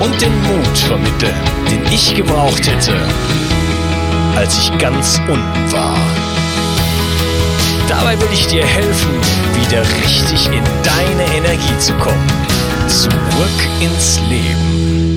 und den Mut vermitteln, den ich gebraucht hätte, als ich ganz unten war. Dabei will ich dir helfen, wieder richtig in deine Energie zu kommen. Zurück ins Leben.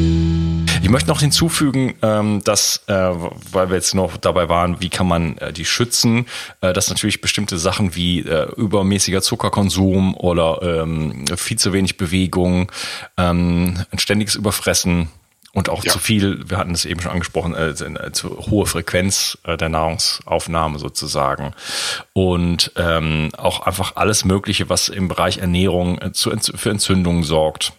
Ich möchte noch hinzufügen, ähm, dass, äh, weil wir jetzt noch dabei waren, wie kann man äh, die schützen, äh, dass natürlich bestimmte Sachen wie übermäßiger Zuckerkonsum oder ähm, viel zu wenig Bewegung, ähm, ein ständiges Überfressen und auch ja. zu viel, wir hatten es eben schon angesprochen, äh, zu hohe Frequenz äh, der Nahrungsaufnahme sozusagen. Und ähm, auch einfach alles Mögliche, was im Bereich Ernährung äh, zu, für Entzündungen sorgt.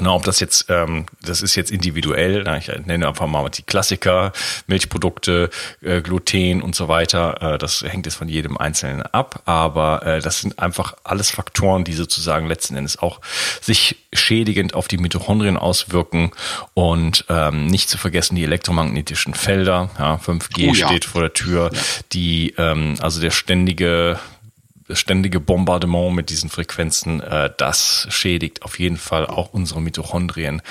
Na, ob das jetzt, ähm, das ist jetzt individuell, ich nenne einfach mal die Klassiker, Milchprodukte, äh, Gluten und so weiter, äh, das hängt jetzt von jedem Einzelnen ab, aber äh, das sind einfach alles Faktoren, die sozusagen letzten Endes auch sich schädigend auf die Mitochondrien auswirken und ähm, nicht zu vergessen die elektromagnetischen Felder, ja, 5G oh, ja. steht vor der Tür, ja. die, ähm, also der ständige ständige Bombardement mit diesen Frequenzen, äh, das schädigt auf jeden Fall auch unsere Mitochondrien.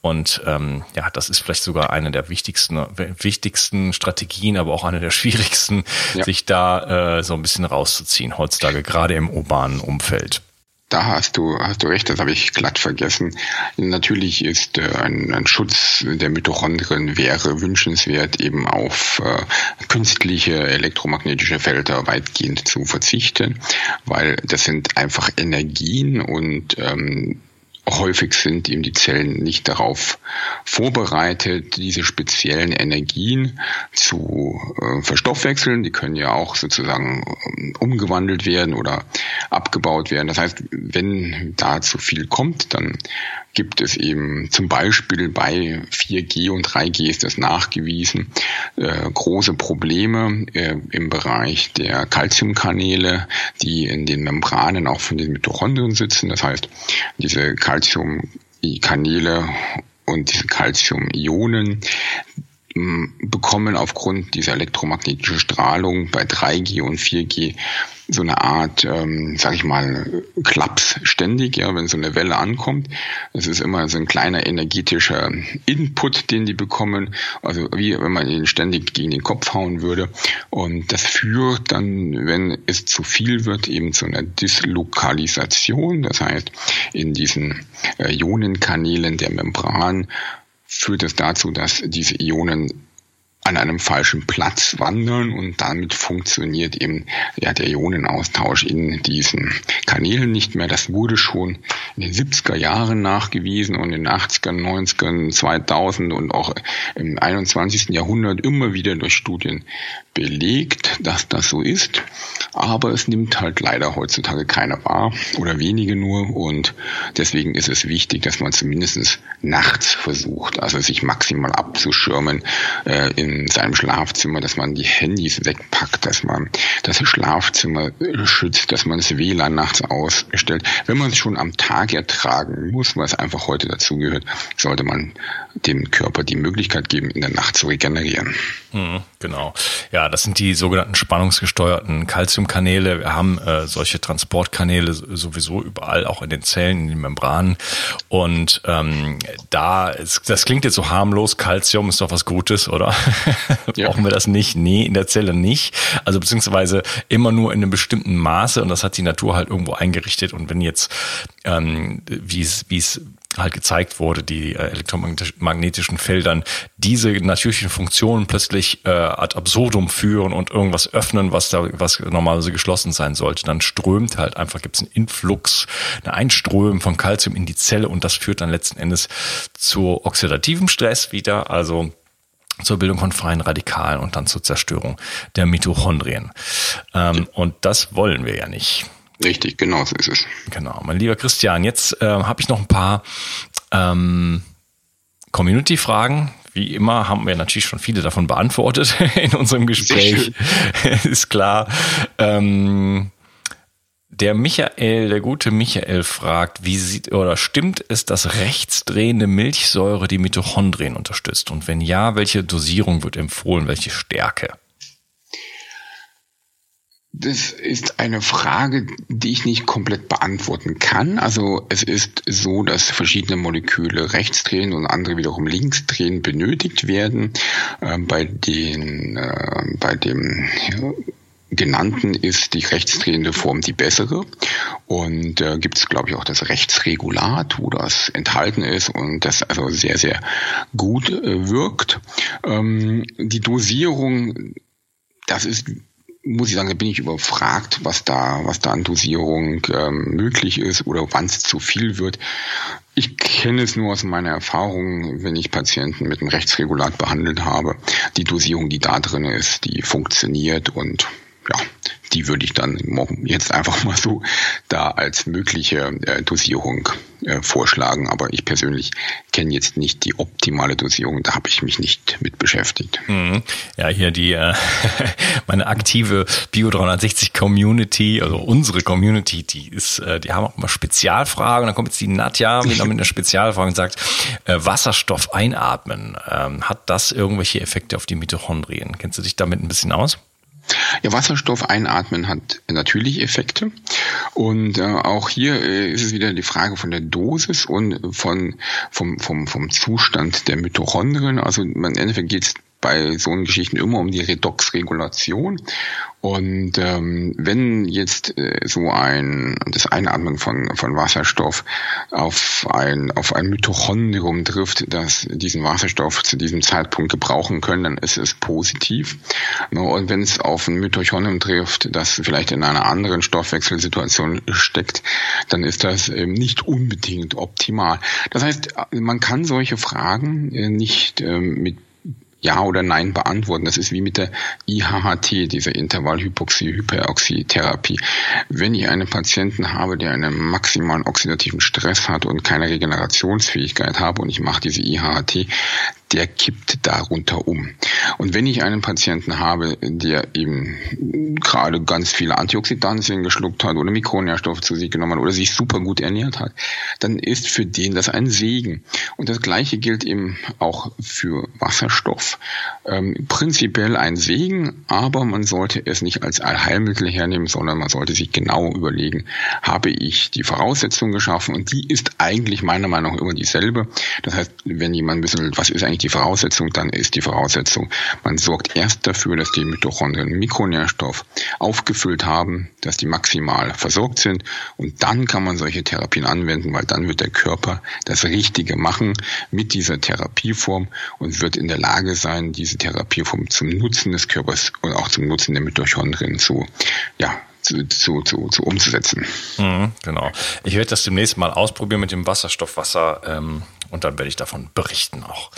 Und ähm, ja, das ist vielleicht sogar eine der wichtigsten, wichtigsten Strategien, aber auch eine der schwierigsten, ja. sich da äh, so ein bisschen rauszuziehen heutzutage, gerade im urbanen Umfeld. Da hast du, hast du recht, das habe ich glatt vergessen. Natürlich ist äh, ein, ein, Schutz der Mitochondrien wäre wünschenswert, eben auf äh, künstliche elektromagnetische Felder weitgehend zu verzichten, weil das sind einfach Energien und ähm, häufig sind eben die Zellen nicht darauf vorbereitet, diese speziellen Energien zu äh, verstoffwechseln. Die können ja auch sozusagen ähm, umgewandelt werden oder abgebaut werden. Das heißt, wenn da zu viel kommt, dann gibt es eben zum Beispiel bei 4G und 3G ist das nachgewiesen, äh, große Probleme äh, im Bereich der Calciumkanäle, die in den Membranen auch von den Mitochondrien sitzen. Das heißt, diese Calciumkanäle und diese Calcium-Ionen bekommen aufgrund dieser elektromagnetischen Strahlung bei 3G und 4G so eine Art, ähm, sag ich mal, Klaps ständig, ja, wenn so eine Welle ankommt. Es ist immer so ein kleiner energetischer Input, den die bekommen, also wie wenn man ihn ständig gegen den Kopf hauen würde. Und das führt dann, wenn es zu viel wird, eben zu einer Dislokalisation. Das heißt, in diesen äh, Ionenkanälen der Membran führt es dazu, dass diese Ionen an einem falschen Platz wandern und damit funktioniert eben ja, der Ionenaustausch in diesen Kanälen nicht mehr. Das wurde schon in den 70er Jahren nachgewiesen und in den 80er, 90er, 2000 und auch im 21. Jahrhundert immer wieder durch Studien belegt, dass das so ist. Aber es nimmt halt leider heutzutage keiner wahr oder wenige nur und deswegen ist es wichtig, dass man zumindest nachts versucht, also sich maximal abzuschirmen äh, in seinem Schlafzimmer, dass man die Handys wegpackt, dass man das Schlafzimmer schützt, dass man das WLAN nachts ausstellt. Wenn man es schon am Tag ertragen muss, was einfach heute dazugehört, sollte man dem Körper die Möglichkeit geben, in der Nacht zu regenerieren. Mhm, genau. Ja, das sind die sogenannten spannungsgesteuerten Calciumkanäle. Wir haben äh, solche Transportkanäle sowieso überall, auch in den Zellen, in den Membranen. Und ähm, da, ist, das klingt jetzt so harmlos, Calcium ist doch was Gutes, oder? Ja. Brauchen wir das nicht? Nee, in der Zelle nicht. Also beziehungsweise immer nur in einem bestimmten Maße und das hat die Natur halt irgendwo eingerichtet. Und wenn jetzt, ähm, wie es, wie es halt gezeigt wurde, die äh, elektromagnetischen Feldern, diese natürlichen Funktionen plötzlich äh, ad absurdum führen und irgendwas öffnen, was da, was normalerweise geschlossen sein sollte, dann strömt halt einfach, gibt es einen Influx, eine Einströmen von Calcium in die Zelle und das führt dann letzten Endes zu oxidativem Stress wieder, also zur Bildung von freien Radikalen und dann zur Zerstörung der Mitochondrien. Ähm, und das wollen wir ja nicht. Richtig, genau so ist es. Genau, mein lieber Christian, jetzt äh, habe ich noch ein paar ähm, Community-Fragen. Wie immer haben wir natürlich schon viele davon beantwortet in unserem Gespräch. ist klar. Ähm, der Michael, der gute Michael fragt, wie sieht oder stimmt es, dass rechtsdrehende Milchsäure die Mitochondrien unterstützt? Und wenn ja, welche Dosierung wird empfohlen, welche Stärke? Das ist eine Frage, die ich nicht komplett beantworten kann. Also es ist so, dass verschiedene Moleküle rechtsdrehen und andere wiederum linksdrehen benötigt werden. Ähm, bei den, äh, bei dem ja, genannten ist die rechtsdrehende Form die bessere. Und äh, gibt es, glaube ich, auch das Rechtsregulat, wo das enthalten ist und das also sehr, sehr gut äh, wirkt. Ähm, die Dosierung, das ist muss ich sagen, da bin ich überfragt, was da, was da an Dosierung ähm, möglich ist oder wann es zu viel wird. Ich kenne es nur aus meiner Erfahrung, wenn ich Patienten mit einem Rechtsregulat behandelt habe. Die Dosierung, die da drin ist, die funktioniert und ja, die würde ich dann jetzt einfach mal so da als mögliche äh, Dosierung äh, vorschlagen. Aber ich persönlich kenne jetzt nicht die optimale Dosierung, da habe ich mich nicht mit beschäftigt. Mhm. Ja, hier die äh, meine aktive Bio 360 Community, also unsere Community, die ist, äh, die haben auch immer Spezialfragen. Dann kommt jetzt die Nadja mit einer Spezialfrage und sagt, äh, Wasserstoff einatmen, ähm, hat das irgendwelche Effekte auf die Mitochondrien? Kennst du dich damit ein bisschen aus? Ja, Wasserstoff einatmen hat natürlich Effekte. Und äh, auch hier äh, ist es wieder die Frage von der Dosis und von, vom, vom, vom Zustand der Mitochondrien. Also im Endeffekt geht es bei so Geschichten immer um die Redoxregulation. Und ähm, wenn jetzt äh, so ein das Einatmen von, von Wasserstoff auf ein auf ein Mitochondrium trifft, das diesen Wasserstoff zu diesem Zeitpunkt gebrauchen können, dann ist es positiv. Und wenn es auf ein Mitochondrium trifft, das vielleicht in einer anderen Stoffwechselsituation steckt, dann ist das ähm, nicht unbedingt optimal. Das heißt, man kann solche Fragen äh, nicht ähm, mit ja oder Nein beantworten. Das ist wie mit der IHHT, dieser Intervallhypoxie-Hyperoxie-Therapie. Wenn ich einen Patienten habe, der einen maximalen oxidativen Stress hat und keine Regenerationsfähigkeit habe und ich mache diese IHHT, der kippt darunter um. Und wenn ich einen Patienten habe, der eben gerade ganz viele Antioxidantien geschluckt hat oder Mikronährstoffe zu sich genommen hat oder sich super gut ernährt hat, dann ist für den das ein Segen. Und das Gleiche gilt eben auch für Wasserstoff. Ähm, prinzipiell ein Segen, aber man sollte es nicht als Allheilmittel hernehmen, sondern man sollte sich genau überlegen, habe ich die Voraussetzung geschaffen und die ist eigentlich meiner Meinung nach immer dieselbe. Das heißt, wenn jemand wissen will, was ist eigentlich nicht die Voraussetzung, dann ist die Voraussetzung, man sorgt erst dafür, dass die Mitochondrien Mikronährstoff aufgefüllt haben, dass die maximal versorgt sind und dann kann man solche Therapien anwenden, weil dann wird der Körper das Richtige machen mit dieser Therapieform und wird in der Lage sein, diese Therapieform zum Nutzen des Körpers und auch zum Nutzen der Mitochondrien zu, ja, zu, zu, zu umzusetzen. Mhm, genau. Ich werde das demnächst mal ausprobieren mit dem Wasserstoffwasser ähm, und dann werde ich davon berichten auch.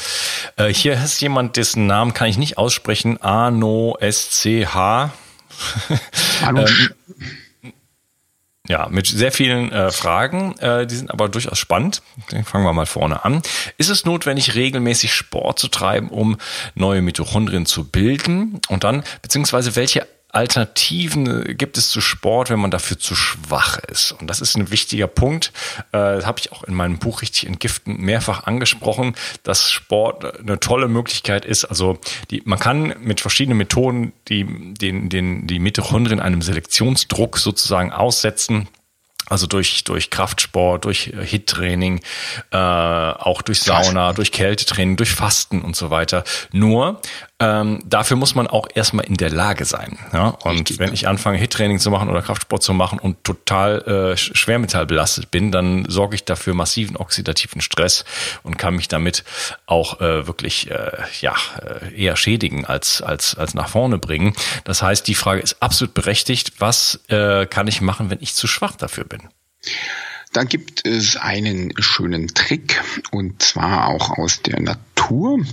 Äh, hier ist jemand, dessen Namen kann ich nicht aussprechen. Arno SCH. ähm, ja, mit sehr vielen äh, Fragen, äh, die sind aber durchaus spannend. Dann fangen wir mal vorne an. Ist es notwendig, regelmäßig Sport zu treiben, um neue Mitochondrien zu bilden? Und dann, beziehungsweise welche Alternativen gibt es zu Sport, wenn man dafür zu schwach ist? Und das ist ein wichtiger Punkt. Äh, habe ich auch in meinem Buch richtig entgiften mehrfach angesprochen, dass Sport eine tolle Möglichkeit ist. Also die, man kann mit verschiedenen Methoden die, den, den, die Mitochondrien einem Selektionsdruck sozusagen aussetzen. Also durch, durch Kraftsport, durch HIT-Training, äh, auch durch Sauna, durch Kältetraining, durch Fasten und so weiter. Nur ähm, dafür muss man auch erstmal in der Lage sein. Ja? Und Richtig, wenn ich anfange, HIT-Training zu machen oder Kraftsport zu machen und total äh, schwermetallbelastet bin, dann sorge ich dafür massiven oxidativen Stress und kann mich damit auch äh, wirklich äh, ja, äh, eher schädigen als, als, als nach vorne bringen. Das heißt, die Frage ist absolut berechtigt. Was äh, kann ich machen, wenn ich zu schwach dafür bin? Da gibt es einen schönen Trick und zwar auch aus der Natur.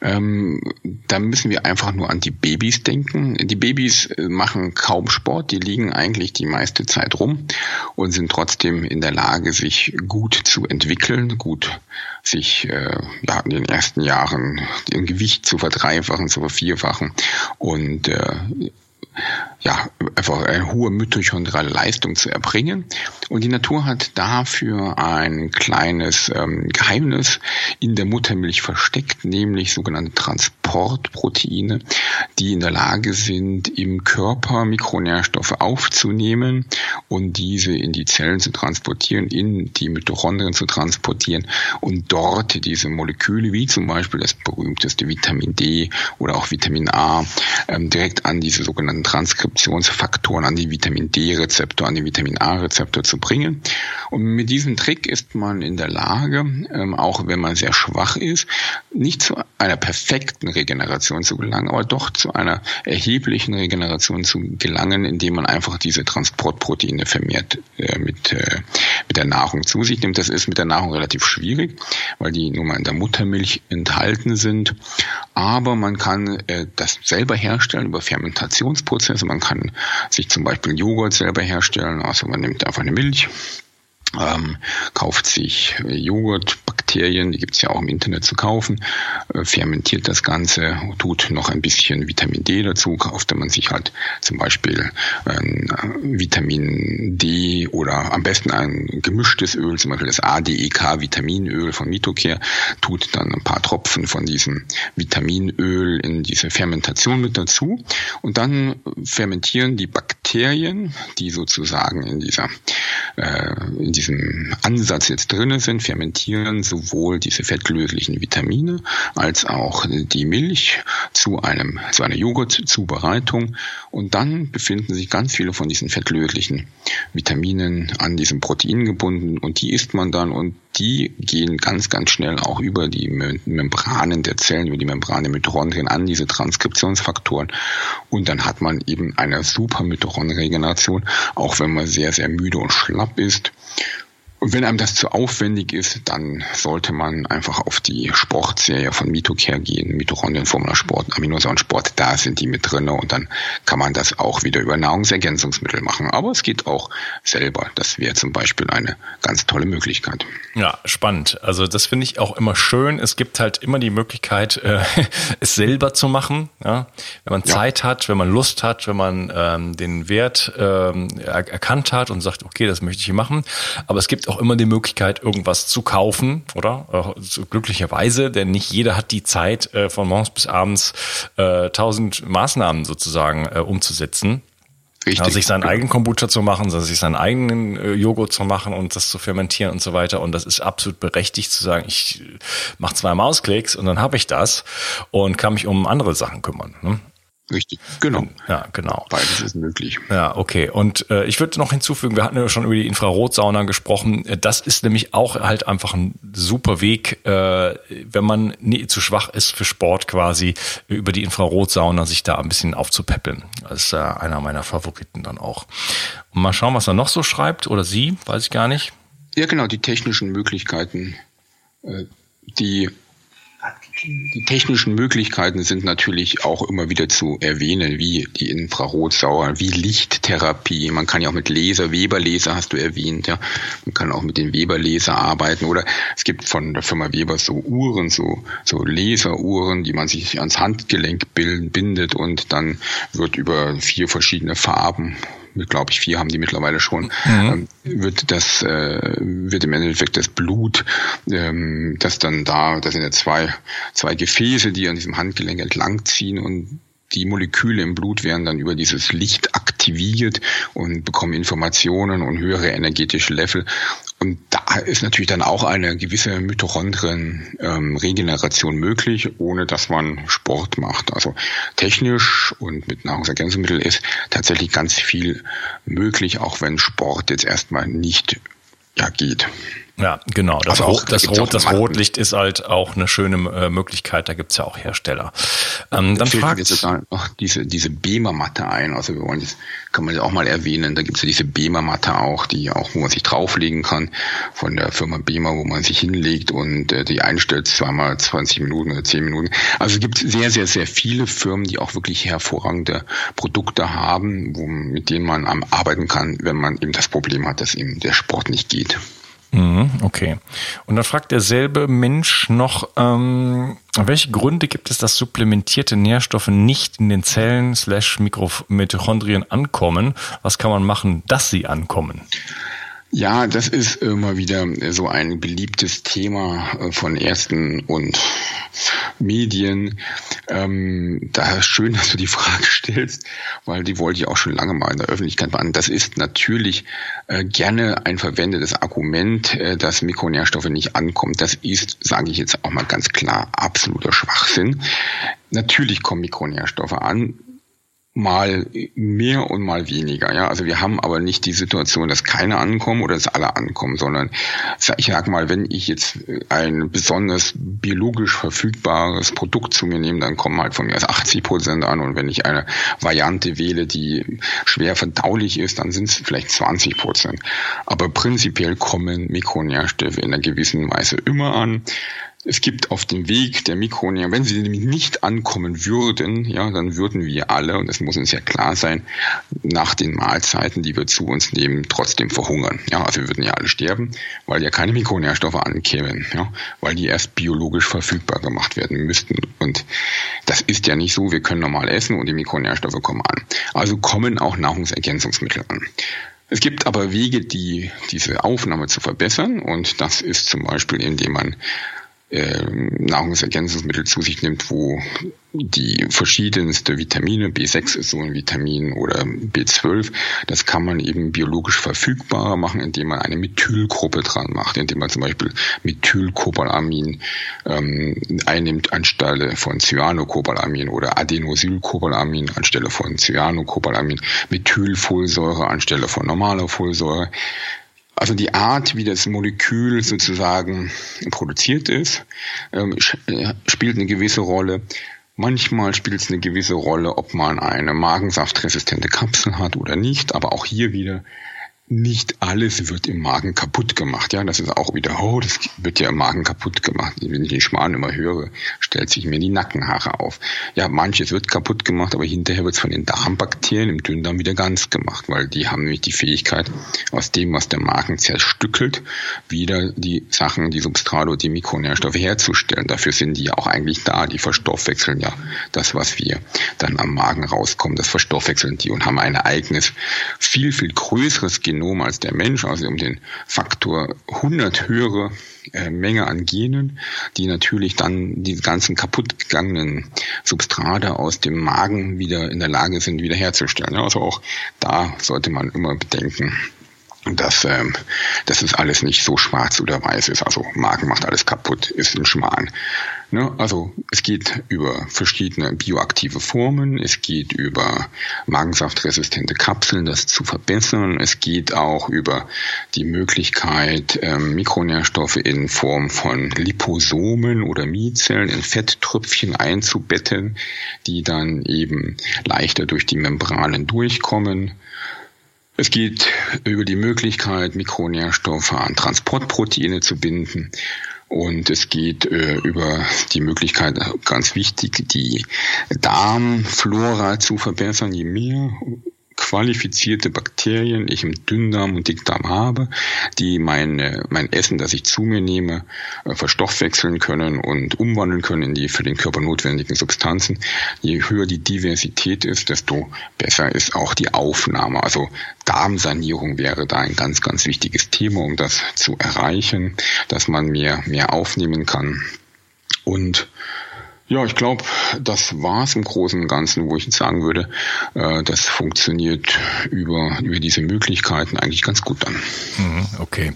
Ähm, da müssen wir einfach nur an die Babys denken. Die Babys äh, machen kaum Sport, die liegen eigentlich die meiste Zeit rum und sind trotzdem in der Lage, sich gut zu entwickeln, gut sich äh, ja, in den ersten Jahren im Gewicht zu verdreifachen, zu vervierfachen und äh, ja, einfach eine hohe mitochondriale Leistung zu erbringen. Und die Natur hat dafür ein kleines ähm, Geheimnis in der Muttermilch versteckt, nämlich sogenannte Transportproteine, die in der Lage sind, im Körper Mikronährstoffe aufzunehmen und diese in die Zellen zu transportieren, in die Mitochondrien zu transportieren und dort diese Moleküle, wie zum Beispiel das berühmteste Vitamin D oder auch Vitamin A, ähm, direkt an diese sogenannten Transkriptionsfaktoren, an die Vitamin D-Rezeptor, an die Vitamin A-Rezeptor zu bringen. Und mit diesem Trick ist man in der Lage, ähm, auch wenn man sehr schwach ist, nicht zu einer perfekten Regeneration zu gelangen, aber doch zu einer erheblichen Regeneration zu gelangen, indem man einfach diese Transportproteine vermehrt äh, mit, äh, mit der Nahrung zu sich nimmt. Das ist mit der Nahrung relativ schwierig, weil die nun mal in der Muttermilch enthalten sind. Aber man kann äh, das selber herstellen über Fermentationsprozesse. Man kann sich zum Beispiel Joghurt selber herstellen. Also man nimmt einfach eine Milch, ähm, kauft sich Joghurt, Bakterien, die gibt's ja auch im Internet zu kaufen, äh, fermentiert das Ganze, tut noch ein bisschen Vitamin D dazu, kauft man sich halt zum Beispiel ein äh, Vitamin D oder am besten ein gemischtes Öl, zum Beispiel das ADEK Vitaminöl von Mitocare, tut dann ein paar Tropfen von diesem Vitaminöl in diese Fermentation mit dazu. Und dann fermentieren die Bakterien, die sozusagen in dieser äh, in diesem Ansatz jetzt drinne sind, fermentieren sowohl diese fettlöslichen Vitamine als auch die Milch zu einem zu einer Joghurtzubereitung und dann befinden sich ganz viele von diesen fettlöslichen Vitaminen an diesem Protein gebunden und die isst man dann und die gehen ganz, ganz schnell auch über die Membranen der Zellen, über die Membrane Mitochondrien an diese Transkriptionsfaktoren. Und dann hat man eben eine super Mitochondrienregeneration, auch wenn man sehr, sehr müde und schlapp ist. Und wenn einem das zu aufwendig ist, dann sollte man einfach auf die Sportserie von Mitocare gehen, Mitochondrien, Formula Sport, Aminosäurensport, da sind die mit drin und dann kann man das auch wieder über Nahrungsergänzungsmittel machen. Aber es geht auch selber. Das wäre zum Beispiel eine ganz tolle Möglichkeit. Ja, spannend. Also das finde ich auch immer schön. Es gibt halt immer die Möglichkeit, äh, es selber zu machen. Ja? Wenn man ja. Zeit hat, wenn man Lust hat, wenn man ähm, den Wert ähm, erkannt hat und sagt, okay, das möchte ich machen. Aber es gibt auch immer die Möglichkeit, irgendwas zu kaufen, oder? Äh, glücklicherweise, denn nicht jeder hat die Zeit, äh, von morgens bis abends äh, tausend Maßnahmen sozusagen umzusetzen. Richtig. Ja, sich seinen eigenen Kombucha zu machen, sich seinen eigenen äh, Joghurt zu machen und das zu fermentieren und so weiter. Und das ist absolut berechtigt zu sagen, ich mache zwei Mausklicks und dann habe ich das und kann mich um andere Sachen kümmern. Ne? Richtig, genau. Ja, genau. Beides ist möglich. Ja, okay. Und äh, ich würde noch hinzufügen, wir hatten ja schon über die Infrarotsauna gesprochen. Das ist nämlich auch halt einfach ein super Weg, äh, wenn man nie zu schwach ist für Sport quasi, über die Infrarotsauna sich da ein bisschen aufzupäppeln. Das ist äh, einer meiner Favoriten dann auch. Und mal schauen, was er noch so schreibt oder sie, weiß ich gar nicht. Ja, genau, die technischen Möglichkeiten, äh, die die technischen Möglichkeiten sind natürlich auch immer wieder zu erwähnen, wie die Infrarotsauer, wie Lichttherapie. Man kann ja auch mit Laser, Weberlaser hast du erwähnt, ja. Man kann auch mit den Weberlaser arbeiten oder es gibt von der Firma Weber so Uhren, so, so Laseruhren, die man sich ans Handgelenk bindet und dann wird über vier verschiedene Farben glaube ich, vier haben die mittlerweile schon, mhm. ähm, wird das, äh, wird im Endeffekt das Blut, ähm, das dann da, das sind ja zwei, zwei Gefäße, die an diesem Handgelenk entlang ziehen und die Moleküle im Blut werden dann über dieses Licht aktiviert und bekommen Informationen und höhere energetische Level. Und da ist natürlich dann auch eine gewisse Mitochondrien-Regeneration ähm, möglich, ohne dass man Sport macht. Also technisch und mit Nahrungsergänzungsmitteln ist tatsächlich ganz viel möglich, auch wenn Sport jetzt erstmal nicht ja, geht. Ja, genau. Das, also Rot, das, Rot, das Rotlicht ist halt auch eine schöne äh, Möglichkeit. Da gibt's ja auch Hersteller. Ähm, dann fragt jetzt sogar noch diese, diese BEMA-Matte ein. Also wir wollen jetzt, kann man ja auch mal erwähnen, da gibt's ja diese BEMA-Matte auch, die auch, wo man sich drauflegen kann von der Firma BEMA, wo man sich hinlegt und äh, die einstellt zweimal 20 Minuten oder 10 Minuten. Also es gibt sehr, sehr, sehr viele Firmen, die auch wirklich hervorragende Produkte haben, wo, mit denen man am arbeiten kann, wenn man eben das Problem hat, dass eben der Sport nicht geht. Mhm, okay. Und dann fragt derselbe Mensch noch, ähm, welche Gründe gibt es, dass supplementierte Nährstoffe nicht in den Zellen slash Mitochondrien ankommen? Was kann man machen, dass sie ankommen? Ja, das ist immer wieder so ein beliebtes Thema äh, von Ärzten und Medien. Ähm, da ist schön, dass du die Frage stellst, weil die wollte ich auch schon lange mal in der Öffentlichkeit beantworten. Das ist natürlich äh, gerne ein verwendetes Argument, äh, dass Mikronährstoffe nicht ankommen. Das ist, sage ich jetzt auch mal ganz klar, absoluter Schwachsinn. Natürlich kommen Mikronährstoffe an mal mehr und mal weniger. Ja, also wir haben aber nicht die Situation, dass keine ankommen oder dass alle ankommen, sondern ich sag mal, wenn ich jetzt ein besonders biologisch verfügbares Produkt zu mir nehme, dann kommen halt von mir aus 80 Prozent an und wenn ich eine Variante wähle, die schwer verdaulich ist, dann sind es vielleicht 20 Prozent. Aber prinzipiell kommen Mikronährstoffe in einer gewissen Weise immer an es gibt auf dem Weg der Mikronährstoffe, wenn sie nämlich nicht ankommen würden, ja, dann würden wir alle, und das muss uns ja klar sein, nach den Mahlzeiten, die wir zu uns nehmen, trotzdem verhungern. Ja, also wir würden ja alle sterben, weil ja keine Mikronährstoffe ankämen, ja, weil die erst biologisch verfügbar gemacht werden müssten. Und das ist ja nicht so, wir können normal essen und die Mikronährstoffe kommen an. Also kommen auch Nahrungsergänzungsmittel an. Es gibt aber Wege, die diese Aufnahme zu verbessern und das ist zum Beispiel, indem man äh, Nahrungsergänzungsmittel zu sich nimmt, wo die verschiedenste Vitamine, B6 ist so ein Vitamin oder B12, das kann man eben biologisch verfügbarer machen, indem man eine Methylgruppe dran macht, indem man zum Beispiel Methylcobalamin ähm, einnimmt anstelle von Cyanocobalamin oder Adenosylcobalamin anstelle von Cyanocobalamin, Methylfolsäure anstelle von normaler Folsäure. Also die Art, wie das Molekül sozusagen produziert ist, ähm, äh, spielt eine gewisse Rolle. Manchmal spielt es eine gewisse Rolle, ob man eine magensaftresistente Kapsel hat oder nicht. Aber auch hier wieder nicht alles wird im Magen kaputt gemacht. Ja, das ist auch wieder, oh, das wird ja im Magen kaputt gemacht. Wenn ich den Schmarrn immer höre, stellt sich mir die Nackenhaare auf. Ja, manches wird kaputt gemacht, aber hinterher wird es von den Darmbakterien im Dünndarm wieder ganz gemacht, weil die haben nämlich die Fähigkeit, aus dem, was der Magen zerstückelt, wieder die Sachen, die Substrate, die Mikronährstoffe herzustellen. Dafür sind die ja auch eigentlich da. Die verstoffwechseln ja das, was wir dann am Magen rauskommen, das verstoffwechseln die und haben ein eigenes, viel, viel größeres Genom als der Mensch, also um den Faktor 100 höhere äh, Menge an Genen, die natürlich dann die ganzen kaputtgegangenen Substrate aus dem Magen wieder in der Lage sind, wiederherzustellen. Also auch da sollte man immer bedenken, dass, ähm, dass es alles nicht so schwarz oder weiß ist. Also Magen macht alles kaputt, ist ein Schmarrn. Ne? Also es geht über verschiedene bioaktive Formen, es geht über magensaftresistente Kapseln, das zu verbessern. Es geht auch über die Möglichkeit, ähm, Mikronährstoffe in Form von Liposomen oder Mizellen in Fetttröpfchen einzubetten, die dann eben leichter durch die Membranen durchkommen. Es geht über die Möglichkeit, Mikronährstoffe an Transportproteine zu binden. Und es geht äh, über die Möglichkeit, ganz wichtig, die Darmflora zu verbessern. Je mehr qualifizierte Bakterien ich im Dünndarm und Dickdarm habe, die meine, mein Essen, das ich zu mir nehme, äh, verstoffwechseln können und umwandeln können in die für den Körper notwendigen Substanzen. Je höher die Diversität ist, desto besser ist auch die Aufnahme. Also Darmsanierung wäre da ein ganz, ganz wichtiges Thema, um das zu erreichen, dass man mehr, mehr aufnehmen kann. Und ja, ich glaube, das war's im Großen und Ganzen, wo ich jetzt sagen würde, äh, das funktioniert über, über diese Möglichkeiten eigentlich ganz gut dann. Mhm, okay.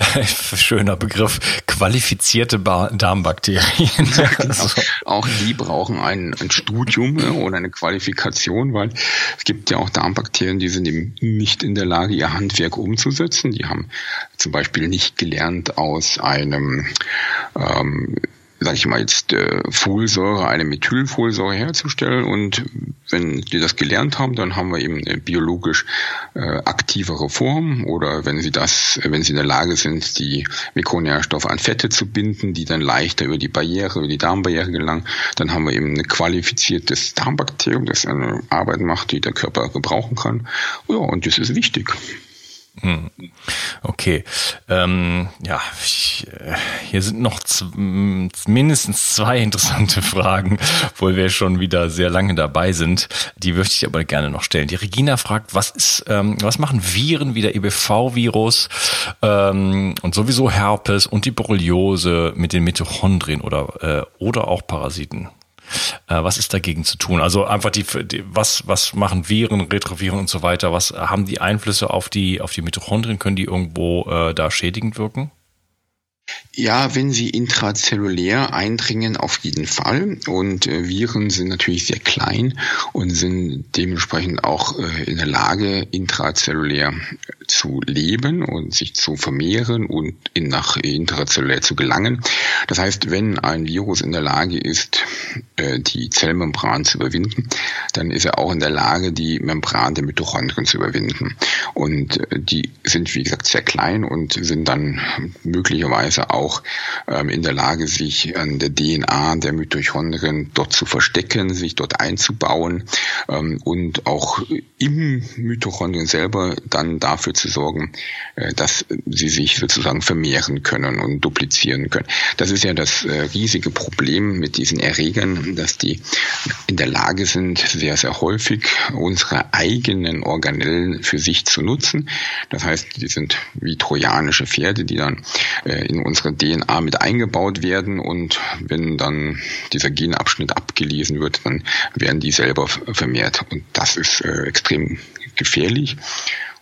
Schöner Begriff. Qualifizierte ba Darmbakterien. Ja, genau. Auch die brauchen ein, ein Studium äh, oder eine Qualifikation, weil es gibt ja auch Darmbakterien, die sind eben nicht in der Lage, ihr Handwerk umzusetzen. Die haben zum Beispiel nicht gelernt aus einem ähm, sag ich mal jetzt, äh, Folsäure, eine Methylfolsäure herzustellen. Und wenn die das gelernt haben, dann haben wir eben eine biologisch äh, aktivere Form. Oder wenn sie das, wenn sie in der Lage sind, die Mikronährstoffe an Fette zu binden, die dann leichter über die Barriere, über die Darmbarriere gelangen, dann haben wir eben ein qualifiziertes Darmbakterium, das eine Arbeit macht, die der Körper gebrauchen kann. Ja, und das ist wichtig. Hm. Okay. Ähm, ja, ich, äh, hier sind noch mindestens zwei interessante Fragen, obwohl wir schon wieder sehr lange dabei sind. Die möchte ich aber gerne noch stellen. Die Regina fragt, was ist, ähm, was machen Viren wie der EBV-Virus ähm, und sowieso Herpes und die Borreliose mit den Mitochondrien oder, äh, oder auch Parasiten? Äh, was ist dagegen zu tun? Also einfach die, die, was, was machen Viren, Retroviren und so weiter? Was haben die Einflüsse auf die, auf die Mitochondrien? Können die irgendwo äh, da schädigend wirken? Ja, wenn sie intrazellulär eindringen, auf jeden Fall. Und äh, Viren sind natürlich sehr klein und sind dementsprechend auch äh, in der Lage, intrazellulär zu leben und sich zu vermehren und in, nach intrazellulär zu gelangen. Das heißt, wenn ein Virus in der Lage ist, äh, die Zellmembran zu überwinden, dann ist er auch in der Lage, die Membran der Mitochondrien zu überwinden. Und äh, die sind, wie gesagt, sehr klein und sind dann möglicherweise auch ähm, in der Lage, sich an der DNA der Mitochondrien dort zu verstecken, sich dort einzubauen ähm, und auch im Mitochondrien selber dann dafür zu sorgen, äh, dass sie sich sozusagen vermehren können und duplizieren können. Das ist ja das äh, riesige Problem mit diesen Erregern, dass die in der Lage sind, sehr, sehr häufig unsere eigenen Organellen für sich zu nutzen. Das heißt, die sind wie trojanische Pferde, die dann äh, in unsere DNA mit eingebaut werden und wenn dann dieser Genabschnitt abgelesen wird, dann werden die selber vermehrt. Und das ist extrem gefährlich.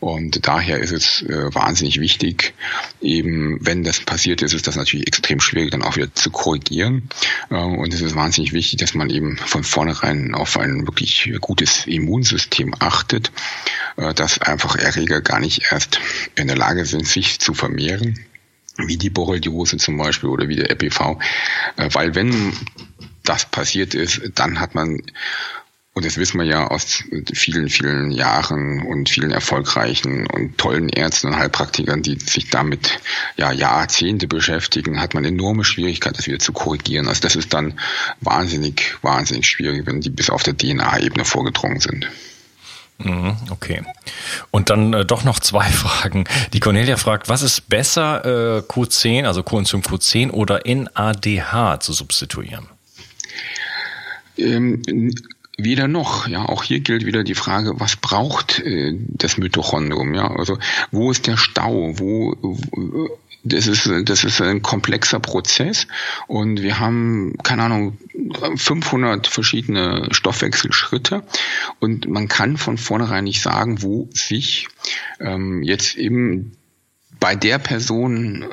Und daher ist es äh, wahnsinnig wichtig, eben wenn das passiert ist, ist das natürlich extrem schwierig, dann auch wieder zu korrigieren. Äh, und es ist wahnsinnig wichtig, dass man eben von vornherein auf ein wirklich gutes Immunsystem achtet, äh, dass einfach Erreger gar nicht erst in der Lage sind, sich zu vermehren wie die Borreliose zum Beispiel oder wie der EPV, äh, weil wenn das passiert ist, dann hat man und das wissen wir ja aus vielen, vielen Jahren und vielen erfolgreichen und tollen Ärzten und Heilpraktikern, die sich damit ja Jahrzehnte beschäftigen, hat man enorme Schwierigkeiten, das wieder zu korrigieren. Also das ist dann wahnsinnig, wahnsinnig schwierig, wenn die bis auf der DNA-Ebene vorgedrungen sind. Mhm, okay. Und dann äh, doch noch zwei Fragen. Die Cornelia fragt, was ist besser, äh, Q10, also Coenzym Q10 oder NADH zu substituieren? Ähm, weder noch. Ja, auch hier gilt wieder die Frage, was braucht äh, das Mitochondrium? Ja, also wo ist der Stau? Wo, wo das ist, das ist ein komplexer Prozess und wir haben, keine Ahnung, 500 verschiedene Stoffwechselschritte und man kann von vornherein nicht sagen, wo sich ähm, jetzt eben bei der Person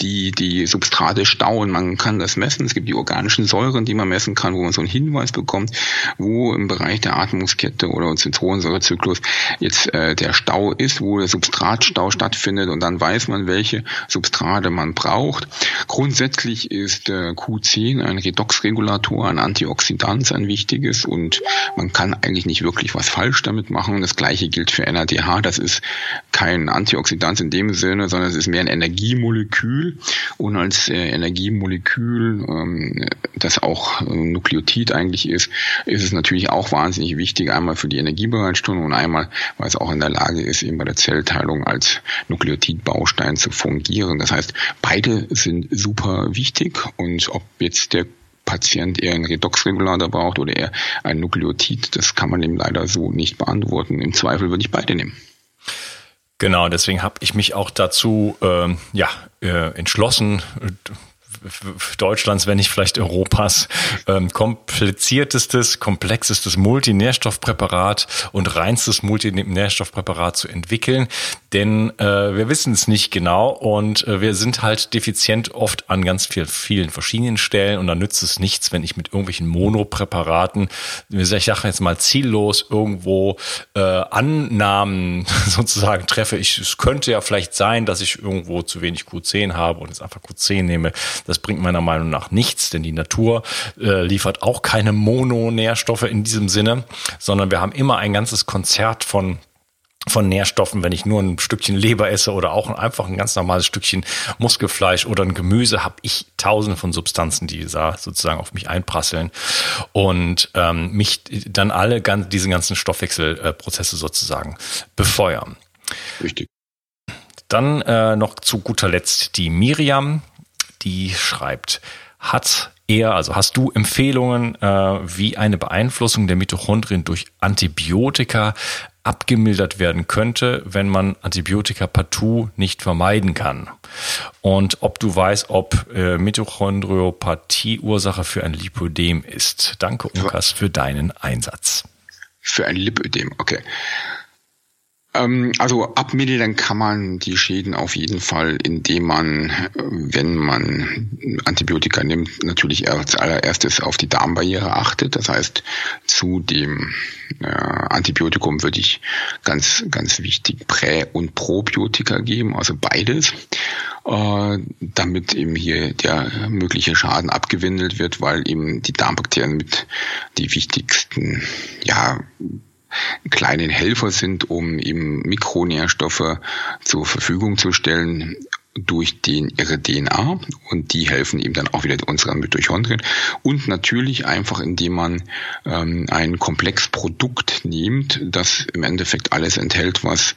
die, die Substrate stauen. Man kann das messen. Es gibt die organischen Säuren, die man messen kann, wo man so einen Hinweis bekommt, wo im Bereich der Atmungskette oder Zitronensäurezyklus jetzt äh, der Stau ist, wo der Substratstau stattfindet und dann weiß man, welche Substrate man braucht. Grundsätzlich ist äh, Q10 ein Redoxregulator, ein Antioxidant, ein wichtiges und man kann eigentlich nicht wirklich was falsch damit machen. Das gleiche gilt für NADH. Das ist kein Antioxidant in dem Sinne, sondern es ist mehr ein Energiemolekül Molekül und als äh, Energiemolekül, ähm, das auch äh, Nukleotid eigentlich ist, ist es natürlich auch wahnsinnig wichtig, einmal für die Energiebereitstellung und einmal, weil es auch in der Lage ist, eben bei der Zellteilung als Nukleotidbaustein zu fungieren. Das heißt, beide sind super wichtig und ob jetzt der Patient eher einen Redoxregulator braucht oder eher ein Nukleotid, das kann man ihm leider so nicht beantworten. Im Zweifel würde ich beide nehmen. Genau, deswegen habe ich mich auch dazu ähm, ja, äh, entschlossen, Deutschlands, wenn nicht vielleicht Europas, ähm, kompliziertestes, komplexestes Multinährstoffpräparat und reinstes Multinährstoffpräparat zu entwickeln. Denn äh, wir wissen es nicht genau und äh, wir sind halt defizient oft an ganz viel, vielen verschiedenen Stellen und dann nützt es nichts, wenn ich mit irgendwelchen Monopräparaten, ich sage jetzt mal ziellos irgendwo äh, Annahmen sozusagen treffe. Ich, es könnte ja vielleicht sein, dass ich irgendwo zu wenig Q10 habe und jetzt einfach Q10 nehme. Das bringt meiner Meinung nach nichts, denn die Natur äh, liefert auch keine Mononährstoffe in diesem Sinne, sondern wir haben immer ein ganzes Konzert von von Nährstoffen, wenn ich nur ein Stückchen Leber esse oder auch einfach ein ganz normales Stückchen Muskelfleisch oder ein Gemüse, habe ich tausende von Substanzen, die da sozusagen auf mich einprasseln und ähm, mich dann alle ganz, diese ganzen Stoffwechselprozesse sozusagen befeuern. Richtig. Dann äh, noch zu guter Letzt die Miriam, die schreibt, hat er, also hast du Empfehlungen, äh, wie eine Beeinflussung der Mitochondrien durch Antibiotika abgemildert werden könnte, wenn man Antibiotika partout nicht vermeiden kann. Und ob du weißt, ob äh, Mitochondriopathie Ursache für ein Lipödem ist. Danke, Unkas, für deinen Einsatz. Für ein Lipödem, okay. Ähm, also abmildern kann man die Schäden auf jeden Fall, indem man, wenn man Antibiotika nimmt, natürlich als allererstes auf die Darmbarriere achtet. Das heißt, zu dem äh, Antibiotikum würde ich ganz, ganz wichtig Prä- und Probiotika geben, also beides, äh, damit eben hier der mögliche Schaden abgewindelt wird, weil eben die Darmbakterien mit die wichtigsten, ja, kleinen Helfer sind, um eben Mikronährstoffe zur Verfügung zu stellen, durch den, ihre DNA und die helfen ihm dann auch wieder unseren Mitochondrien und natürlich einfach indem man ähm, ein Komplexprodukt nimmt, das im Endeffekt alles enthält, was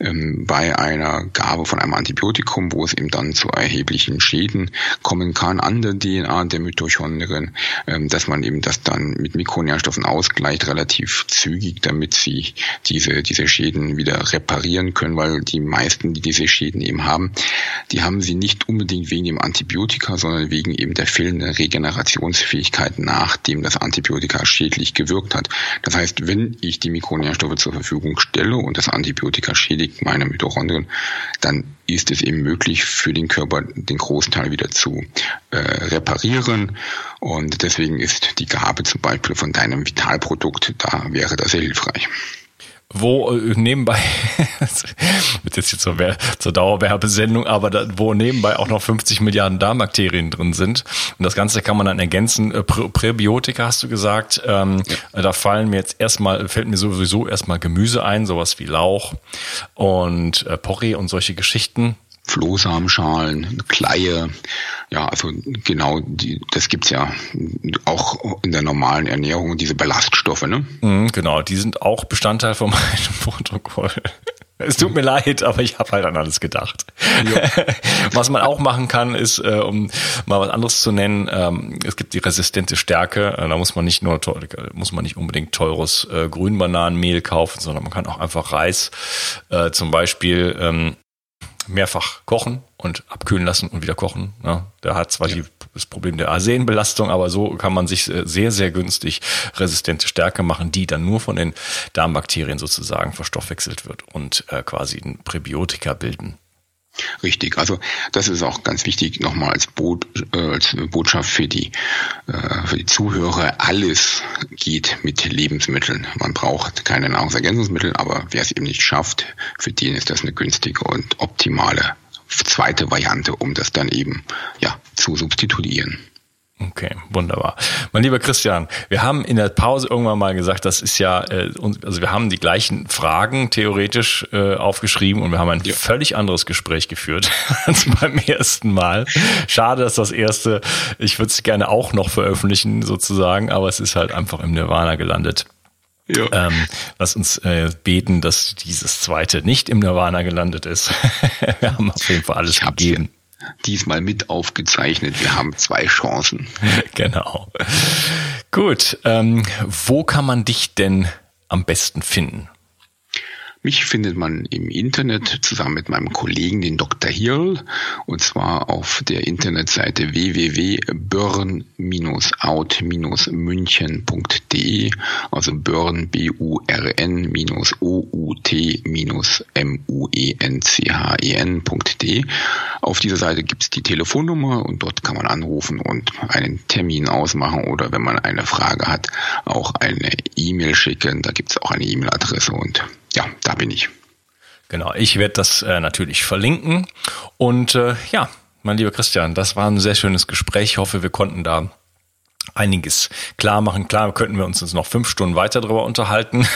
ähm, bei einer Gabe von einem Antibiotikum, wo es eben dann zu erheblichen Schäden kommen kann an der DNA der Mitochondrien, ähm, dass man eben das dann mit Mikronährstoffen ausgleicht relativ zügig, damit sie diese diese Schäden wieder reparieren können, weil die meisten, die diese Schäden eben haben, die haben sie nicht unbedingt wegen dem Antibiotika, sondern wegen eben der fehlenden Regenerationsfähigkeit, nachdem das Antibiotika schädlich gewirkt hat. Das heißt, wenn ich die Mikronährstoffe zur Verfügung stelle und das Antibiotika schädigt meine Mitochondrien, dann ist es eben möglich für den Körper den großen Teil wieder zu äh, reparieren. Und deswegen ist die Gabe zum Beispiel von deinem Vitalprodukt, da wäre das sehr hilfreich wo äh, nebenbei, wird jetzt jetzt zur, zur Dauerwerbesendung, aber da, wo nebenbei auch noch 50 Milliarden Darmbakterien drin sind. Und das Ganze kann man dann ergänzen. Äh, Prä Präbiotika hast du gesagt. Ähm, ja. Da fallen mir jetzt erstmal, fällt mir sowieso erstmal Gemüse ein, sowas wie Lauch und äh, Porree und solche Geschichten. Flohsamenschalen, Kleie, ja, also genau, die, das gibt's ja auch in der normalen Ernährung, diese Ballaststoffe, ne? Mhm, genau, die sind auch Bestandteil von meinem Protokoll. Es tut mir leid, aber ich habe halt an alles gedacht. Ja. Was man auch machen kann, ist, äh, um mal was anderes zu nennen, ähm, es gibt die resistente Stärke. Äh, da muss man nicht nur muss man nicht unbedingt teures äh, Grünbananenmehl kaufen, sondern man kann auch einfach Reis äh, zum Beispiel ähm, mehrfach kochen und abkühlen lassen und wieder kochen. Ja, der hat zwar ja. die, das Problem der Arsenbelastung, aber so kann man sich äh, sehr, sehr günstig resistente Stärke machen, die dann nur von den Darmbakterien sozusagen verstoffwechselt wird und äh, quasi ein Präbiotika bilden. Richtig, also das ist auch ganz wichtig nochmal als, Bo äh, als Botschaft für die, äh, für die Zuhörer. Alles geht mit Lebensmitteln. Man braucht keine Nahrungsergänzungsmittel, aber wer es eben nicht schafft, für den ist das eine günstige und optimale zweite Variante, um das dann eben ja, zu substituieren. Okay, wunderbar. Mein lieber Christian, wir haben in der Pause irgendwann mal gesagt, das ist ja, äh, also wir haben die gleichen Fragen theoretisch äh, aufgeschrieben und wir haben ein ja. völlig anderes Gespräch geführt als beim ersten Mal. Schade, dass das erste, ich würde es gerne auch noch veröffentlichen sozusagen, aber es ist halt einfach im Nirvana gelandet. Ja. Ähm, lass uns äh, beten, dass dieses zweite nicht im Nirvana gelandet ist. wir haben auf jeden Fall alles gegeben diesmal mit aufgezeichnet. Wir haben zwei Chancen. genau. Gut. Ähm, wo kann man dich denn am besten finden? Mich findet man im Internet zusammen mit meinem Kollegen, den Dr. Hirl, und zwar auf der Internetseite www.burn-out-münchen.de, also Burn, B-U-R-N, O-U-T, M-U-E-N-C-H-E-N.de. Auf dieser Seite gibt es die Telefonnummer und dort kann man anrufen und einen Termin ausmachen oder wenn man eine Frage hat, auch eine E-Mail schicken. Da gibt es auch eine E-Mail-Adresse und ja, da bin ich. Genau, ich werde das äh, natürlich verlinken. Und äh, ja, mein lieber Christian, das war ein sehr schönes Gespräch. Ich hoffe, wir konnten da einiges klar machen. Klar könnten wir uns jetzt noch fünf Stunden weiter darüber unterhalten.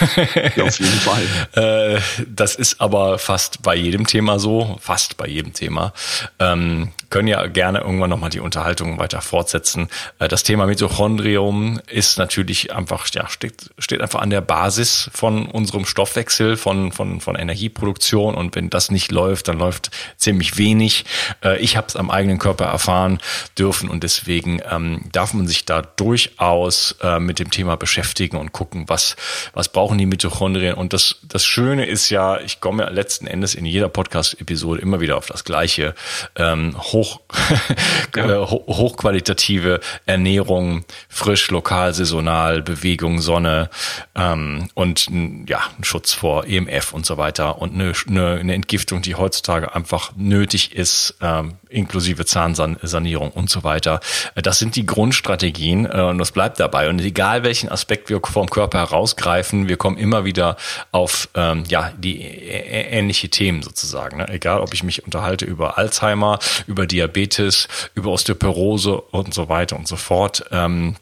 Ja, auf jeden Fall. Äh, das ist aber fast bei jedem Thema so, fast bei jedem Thema. Ähm, können ja gerne irgendwann nochmal die Unterhaltung weiter fortsetzen. Äh, das Thema Mitochondrium ist natürlich einfach, ja, steht, steht einfach an der Basis von unserem Stoffwechsel, von, von, von Energieproduktion. Und wenn das nicht läuft, dann läuft ziemlich wenig. Äh, ich habe es am eigenen Körper erfahren dürfen und deswegen ähm, darf man sich da durchaus äh, mit dem Thema beschäftigen und gucken, was, was brauchen die Mitochondrien. Und das, das Schöne ist ja, ich komme ja letzten Endes in jeder Podcast-Episode immer wieder auf das Gleiche. Ähm, hoch, ja. Hochqualitative Ernährung, frisch, lokal, saisonal, Bewegung, Sonne ähm, und ja, ein Schutz vor EMF und so weiter und eine, eine, eine Entgiftung, die heutzutage einfach nötig ist, ähm, inklusive Zahnsanierung und so weiter. Das sind die Grundstrategien äh, und das bleibt dabei. Und egal welchen Aspekt wir vom Körper herausgreifen, wir kommen immer wieder auf ähm, ja die ähnliche Themen sozusagen. Ne? Egal, ob ich mich unterhalte über Alzheimer, über Diabetes, über Osteoporose und so weiter und so fort. Ähm,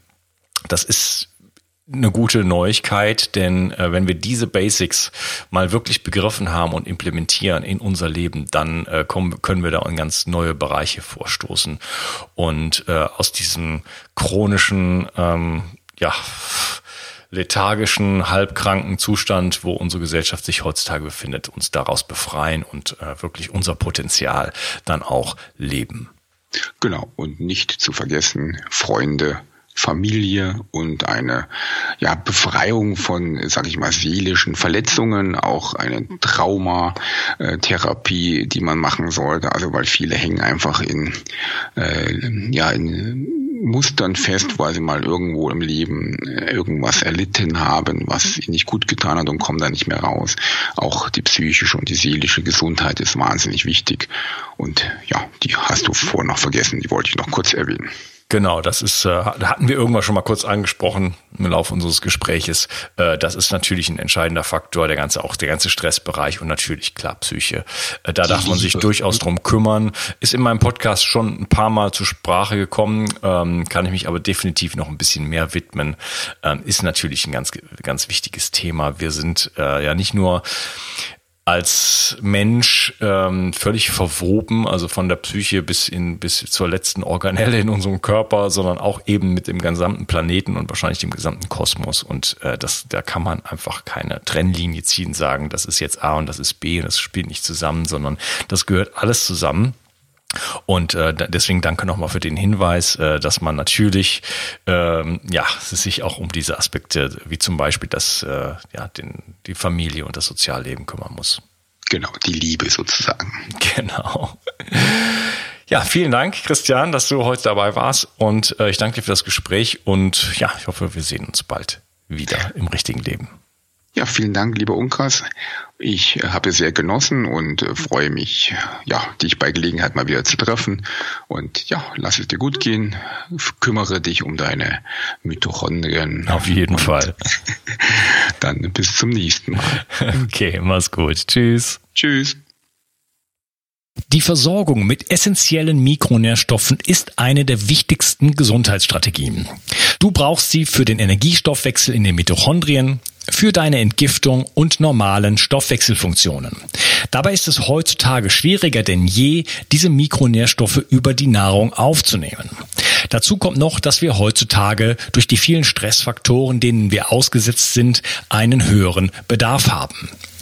das ist eine gute Neuigkeit, denn äh, wenn wir diese Basics mal wirklich begriffen haben und implementieren in unser Leben, dann äh, kommen, können wir da in ganz neue Bereiche vorstoßen und äh, aus diesem chronischen, ähm, ja, lethargischen, halbkranken Zustand, wo unsere Gesellschaft sich heutzutage befindet, uns daraus befreien und äh, wirklich unser Potenzial dann auch leben. Genau, und nicht zu vergessen, Freunde Familie und eine ja, Befreiung von, sag ich mal, seelischen Verletzungen, auch eine Traumatherapie, die man machen sollte. Also weil viele hängen einfach in, äh, ja, in Mustern fest, weil sie mal irgendwo im Leben äh, irgendwas erlitten haben, was ihnen nicht gut getan hat und kommen da nicht mehr raus. Auch die psychische und die seelische Gesundheit ist wahnsinnig wichtig. Und ja, die hast du vorher noch vergessen, die wollte ich noch kurz erwähnen. Genau, das ist, äh, hatten wir irgendwann schon mal kurz angesprochen im Laufe unseres Gespräches. Äh, das ist natürlich ein entscheidender Faktor, der ganze, auch der ganze Stressbereich und natürlich klar Psyche. Äh, da darf man sich durchaus drum kümmern. Ist in meinem Podcast schon ein paar Mal zur Sprache gekommen, ähm, kann ich mich aber definitiv noch ein bisschen mehr widmen. Ähm, ist natürlich ein ganz, ganz wichtiges Thema. Wir sind äh, ja nicht nur als Mensch ähm, völlig verwoben, also von der Psyche bis in bis zur letzten Organelle in unserem Körper, sondern auch eben mit dem gesamten Planeten und wahrscheinlich dem gesamten Kosmos. Und äh, das, da kann man einfach keine Trennlinie ziehen, sagen, das ist jetzt A und das ist B und das spielt nicht zusammen, sondern das gehört alles zusammen. Und äh, deswegen danke nochmal für den Hinweis, äh, dass man natürlich ähm, ja sich auch um diese Aspekte wie zum Beispiel das äh, ja den die Familie und das Sozialleben kümmern muss. Genau, die Liebe sozusagen. Genau. Ja, vielen Dank, Christian, dass du heute dabei warst und äh, ich danke dir für das Gespräch und ja, ich hoffe, wir sehen uns bald wieder im richtigen Leben. Ja, vielen Dank, lieber Unkas. Ich habe es sehr genossen und äh, freue mich, ja, dich bei Gelegenheit mal wieder zu treffen. Und ja, lass es dir gut gehen. Kümmere dich um deine Mitochondrien. Auf jeden Fall. Dann bis zum nächsten Mal. Okay, mach's gut. Tschüss. Tschüss. Die Versorgung mit essentiellen Mikronährstoffen ist eine der wichtigsten Gesundheitsstrategien. Du brauchst sie für den Energiestoffwechsel in den Mitochondrien, für deine Entgiftung und normalen Stoffwechselfunktionen. Dabei ist es heutzutage schwieriger denn je, diese Mikronährstoffe über die Nahrung aufzunehmen. Dazu kommt noch, dass wir heutzutage durch die vielen Stressfaktoren, denen wir ausgesetzt sind, einen höheren Bedarf haben.